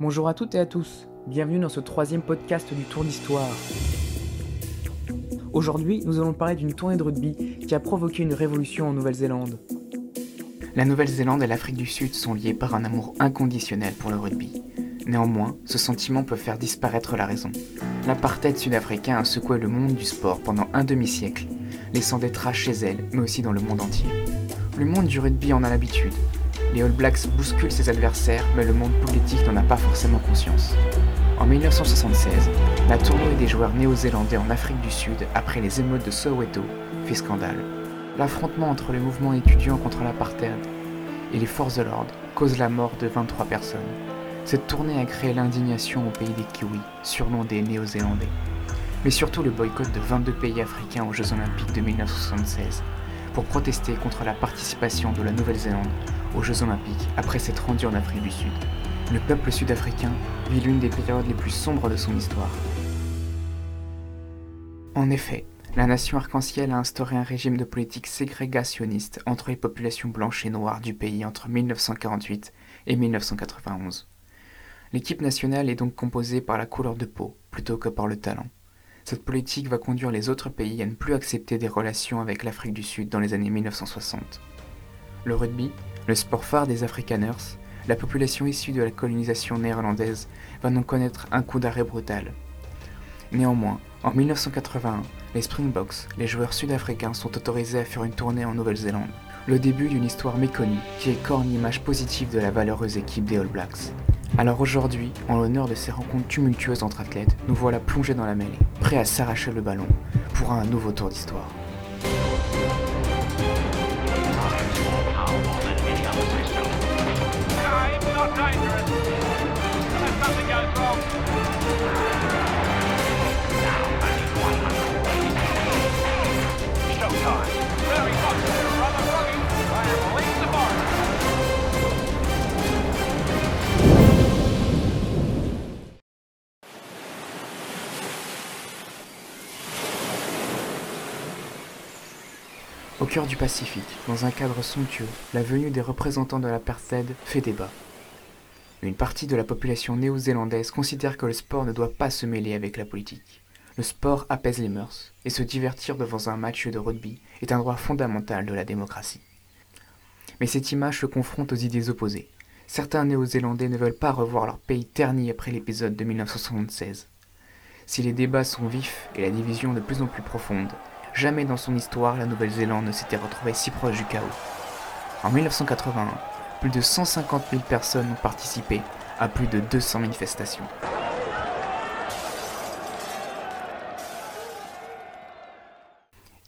Bonjour à toutes et à tous, bienvenue dans ce troisième podcast du Tour d'Histoire. Aujourd'hui, nous allons parler d'une tournée de rugby qui a provoqué une révolution en Nouvelle-Zélande. La Nouvelle-Zélande et l'Afrique du Sud sont liées par un amour inconditionnel pour le rugby. Néanmoins, ce sentiment peut faire disparaître la raison. L'apartheid sud-africain a secoué le monde du sport pendant un demi-siècle, laissant des traces chez elle, mais aussi dans le monde entier. Le monde du rugby en a l'habitude. Les All Blacks bousculent ses adversaires, mais le monde politique n'en a pas forcément conscience. En 1976, la tournée des joueurs néo-zélandais en Afrique du Sud après les émeutes de Soweto fait scandale. L'affrontement entre les mouvements étudiants contre l'apartheid et les forces de l'ordre cause la mort de 23 personnes. Cette tournée a créé l'indignation au pays des Kiwis, surnom des Néo-Zélandais. Mais surtout le boycott de 22 pays africains aux Jeux Olympiques de 1976, pour protester contre la participation de la Nouvelle-Zélande aux Jeux Olympiques après s'être rendu en Afrique du Sud. Le peuple sud-africain vit l'une des périodes les plus sombres de son histoire. En effet, la nation arc-en-ciel a instauré un régime de politique ségrégationniste entre les populations blanches et noires du pays entre 1948 et 1991. L'équipe nationale est donc composée par la couleur de peau plutôt que par le talent. Cette politique va conduire les autres pays à ne plus accepter des relations avec l'Afrique du Sud dans les années 1960. Le rugby, le sport phare des Afrikaners, la population issue de la colonisation néerlandaise va donc connaître un coup d'arrêt brutal. Néanmoins, en 1981, les Springboks, les joueurs sud-africains, sont autorisés à faire une tournée en Nouvelle-Zélande. Le début d'une histoire méconnue qui écorne l'image positive de la valeureuse équipe des All Blacks. Alors aujourd'hui, en l'honneur de ces rencontres tumultueuses entre athlètes, nous voilà plongés dans la mêlée, prêts à s'arracher le ballon pour un nouveau tour d'histoire. Au cœur du Pacifique, dans un cadre somptueux, la venue des représentants de l'apartheid fait débat. Une partie de la population néo-zélandaise considère que le sport ne doit pas se mêler avec la politique. Le sport apaise les mœurs, et se divertir devant un match de rugby est un droit fondamental de la démocratie. Mais cette image se confronte aux idées opposées. Certains néo-zélandais ne veulent pas revoir leur pays terni après l'épisode de 1976. Si les débats sont vifs et la division de plus en plus profonde, Jamais dans son histoire, la Nouvelle-Zélande ne s'était retrouvée si proche du chaos. En 1981, plus de 150 000 personnes ont participé à plus de 200 manifestations.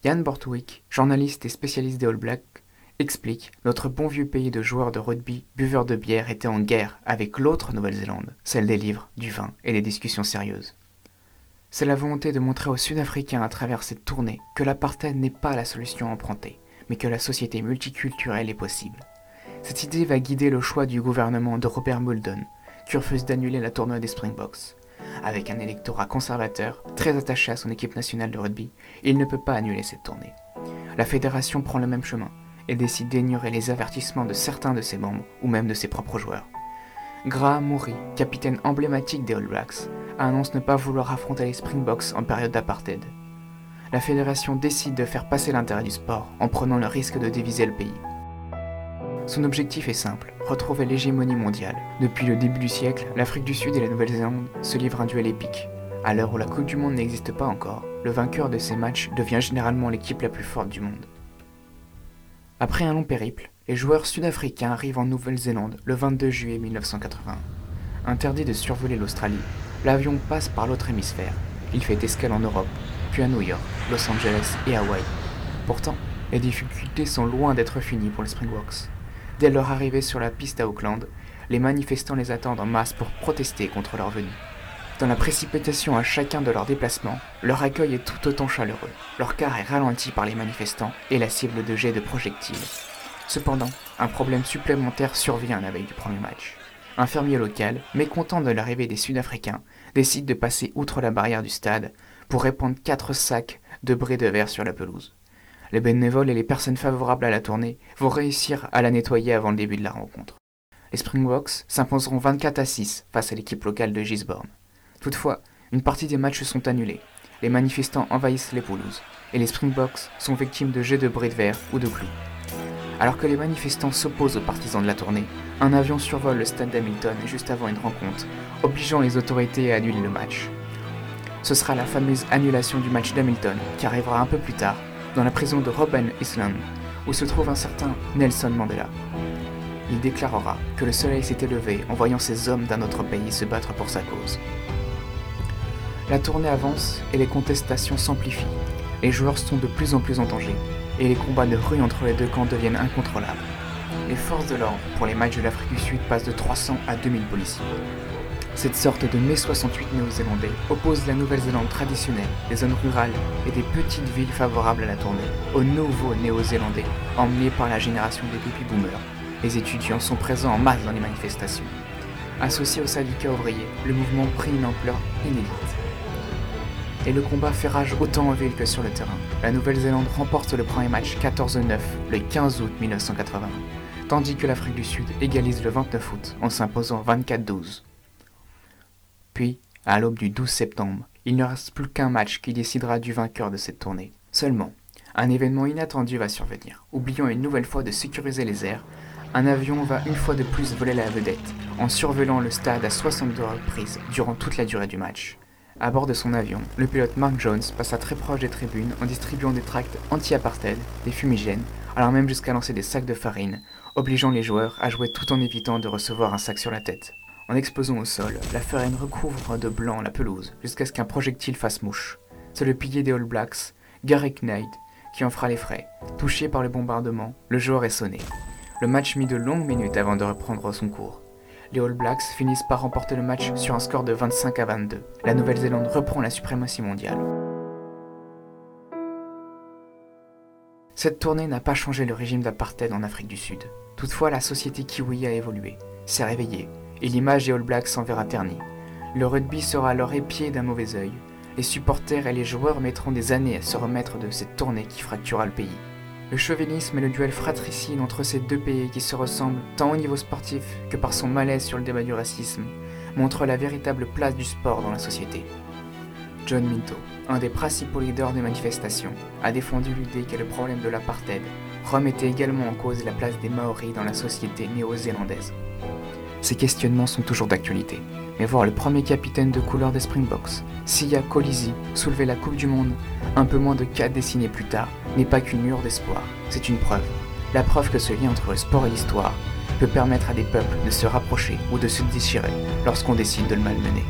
Yann Bortwick, journaliste et spécialiste des All Blacks, explique Notre bon vieux pays de joueurs de rugby, buveurs de bière, était en guerre avec l'autre Nouvelle-Zélande, celle des livres, du vin et des discussions sérieuses. C'est la volonté de montrer aux Sud-Africains à travers cette tournée que l'apartheid n'est pas la solution empruntée, mais que la société multiculturelle est possible. Cette idée va guider le choix du gouvernement de Robert Muldoon, qui refuse d'annuler la tournée des Springboks. Avec un électorat conservateur, très attaché à son équipe nationale de rugby, il ne peut pas annuler cette tournée. La fédération prend le même chemin et décide d'ignorer les avertissements de certains de ses membres ou même de ses propres joueurs. Graham Murray, capitaine emblématique des All Blacks, annonce ne pas vouloir affronter les Springboks en période d'apartheid. La fédération décide de faire passer l'intérêt du sport en prenant le risque de diviser le pays. Son objectif est simple, retrouver l'hégémonie mondiale. Depuis le début du siècle, l'Afrique du Sud et la Nouvelle-Zélande se livrent un duel épique. À l'heure où la Coupe du Monde n'existe pas encore, le vainqueur de ces matchs devient généralement l'équipe la plus forte du monde. Après un long périple, les joueurs sud-africains arrivent en Nouvelle-Zélande le 22 juillet 1981. Interdit de survoler l'Australie, l'avion passe par l'autre hémisphère. Il fait escale en Europe, puis à New York, Los Angeles et Hawaï. Pourtant, les difficultés sont loin d'être finies pour les Springboks. Dès leur arrivée sur la piste à Auckland, les manifestants les attendent en masse pour protester contre leur venue. Dans la précipitation à chacun de leurs déplacements, leur accueil est tout autant chaleureux. Leur car est ralenti par les manifestants et la cible de jets de projectiles. Cependant, un problème supplémentaire survient la veille du premier match. Un fermier local, mécontent de l'arrivée des Sud-Africains, décide de passer outre la barrière du stade pour répandre quatre sacs de bris de verre sur la pelouse. Les bénévoles et les personnes favorables à la tournée vont réussir à la nettoyer avant le début de la rencontre. les Springboks s'imposeront 24 à 6 face à l'équipe locale de Gisborne. Toutefois, une partie des matchs sont annulés. Les manifestants envahissent les pelouses et les Springboks sont victimes de jets de bris de verre ou de clous. Alors que les manifestants s'opposent aux partisans de la tournée, un avion survole le stade d'Hamilton juste avant une rencontre, obligeant les autorités à annuler le match. Ce sera la fameuse annulation du match d'Hamilton qui arrivera un peu plus tard dans la prison de Robben Island, où se trouve un certain Nelson Mandela. Il déclarera que le soleil s'était levé en voyant ces hommes d'un autre pays se battre pour sa cause. La tournée avance et les contestations s'amplifient. Les joueurs sont de plus en plus en danger et les combats de rue entre les deux camps deviennent incontrôlables. Les forces de l'ordre pour les matchs de l'Afrique du Sud passent de 300 à 2000 policiers. Cette sorte de mai 68 néo-zélandais oppose la Nouvelle-Zélande traditionnelle, des zones rurales et des petites villes favorables à la tournée, aux nouveaux néo-zélandais emmenés par la génération des baby boomers. Les étudiants sont présents en masse dans les manifestations. Associé au syndicat ouvrier, le mouvement prit une ampleur inédite. Et le combat fait rage autant en ville que sur le terrain. La Nouvelle-Zélande remporte le premier match 14-9 le 15 août 1980, tandis que l'Afrique du Sud égalise le 29 août en s'imposant 24-12. Puis, à l'aube du 12 septembre, il ne reste plus qu'un match qui décidera du vainqueur de cette tournée. Seulement, un événement inattendu va survenir. Oubliant une nouvelle fois de sécuriser les airs, un avion va une fois de plus voler la vedette, en survolant le stade à 62 reprises durant toute la durée du match. À bord de son avion, le pilote Mark Jones passa très proche des tribunes en distribuant des tracts anti-apartheid, des fumigènes, allant même jusqu'à lancer des sacs de farine, obligeant les joueurs à jouer tout en évitant de recevoir un sac sur la tête. En explosant au sol, la farine recouvre de blanc la pelouse jusqu'à ce qu'un projectile fasse mouche. C'est le pilier des All Blacks, Garrick Knight, qui en fera les frais. Touché par le bombardement, le joueur est sonné. Le match mit de longues minutes avant de reprendre son cours. Les All Blacks finissent par remporter le match sur un score de 25 à 22. La Nouvelle-Zélande reprend la suprématie mondiale. Cette tournée n'a pas changé le régime d'apartheid en Afrique du Sud. Toutefois, la société kiwi a évolué, s'est réveillée, et l'image des All Blacks s'en verra ternie. Le rugby sera alors épié d'un mauvais œil. Les supporters et les joueurs mettront des années à se remettre de cette tournée qui fractura le pays. Le chauvinisme et le duel fratricide entre ces deux pays qui se ressemblent tant au niveau sportif que par son malaise sur le débat du racisme montrent la véritable place du sport dans la société. John Minto, un des principaux leaders des manifestations, a défendu l'idée que le problème de l'apartheid remettait également en cause la place des Maoris dans la société néo-zélandaise. Ces questionnements sont toujours d'actualité. Mais voir le premier capitaine de couleur des Springboks, Sia Colisi, soulever la Coupe du Monde un peu moins de 4 décennies plus tard n'est pas qu'une mûre d'espoir, c'est une preuve. La preuve que ce lien entre le sport et l'histoire peut permettre à des peuples de se rapprocher ou de se déchirer lorsqu'on décide de le malmener.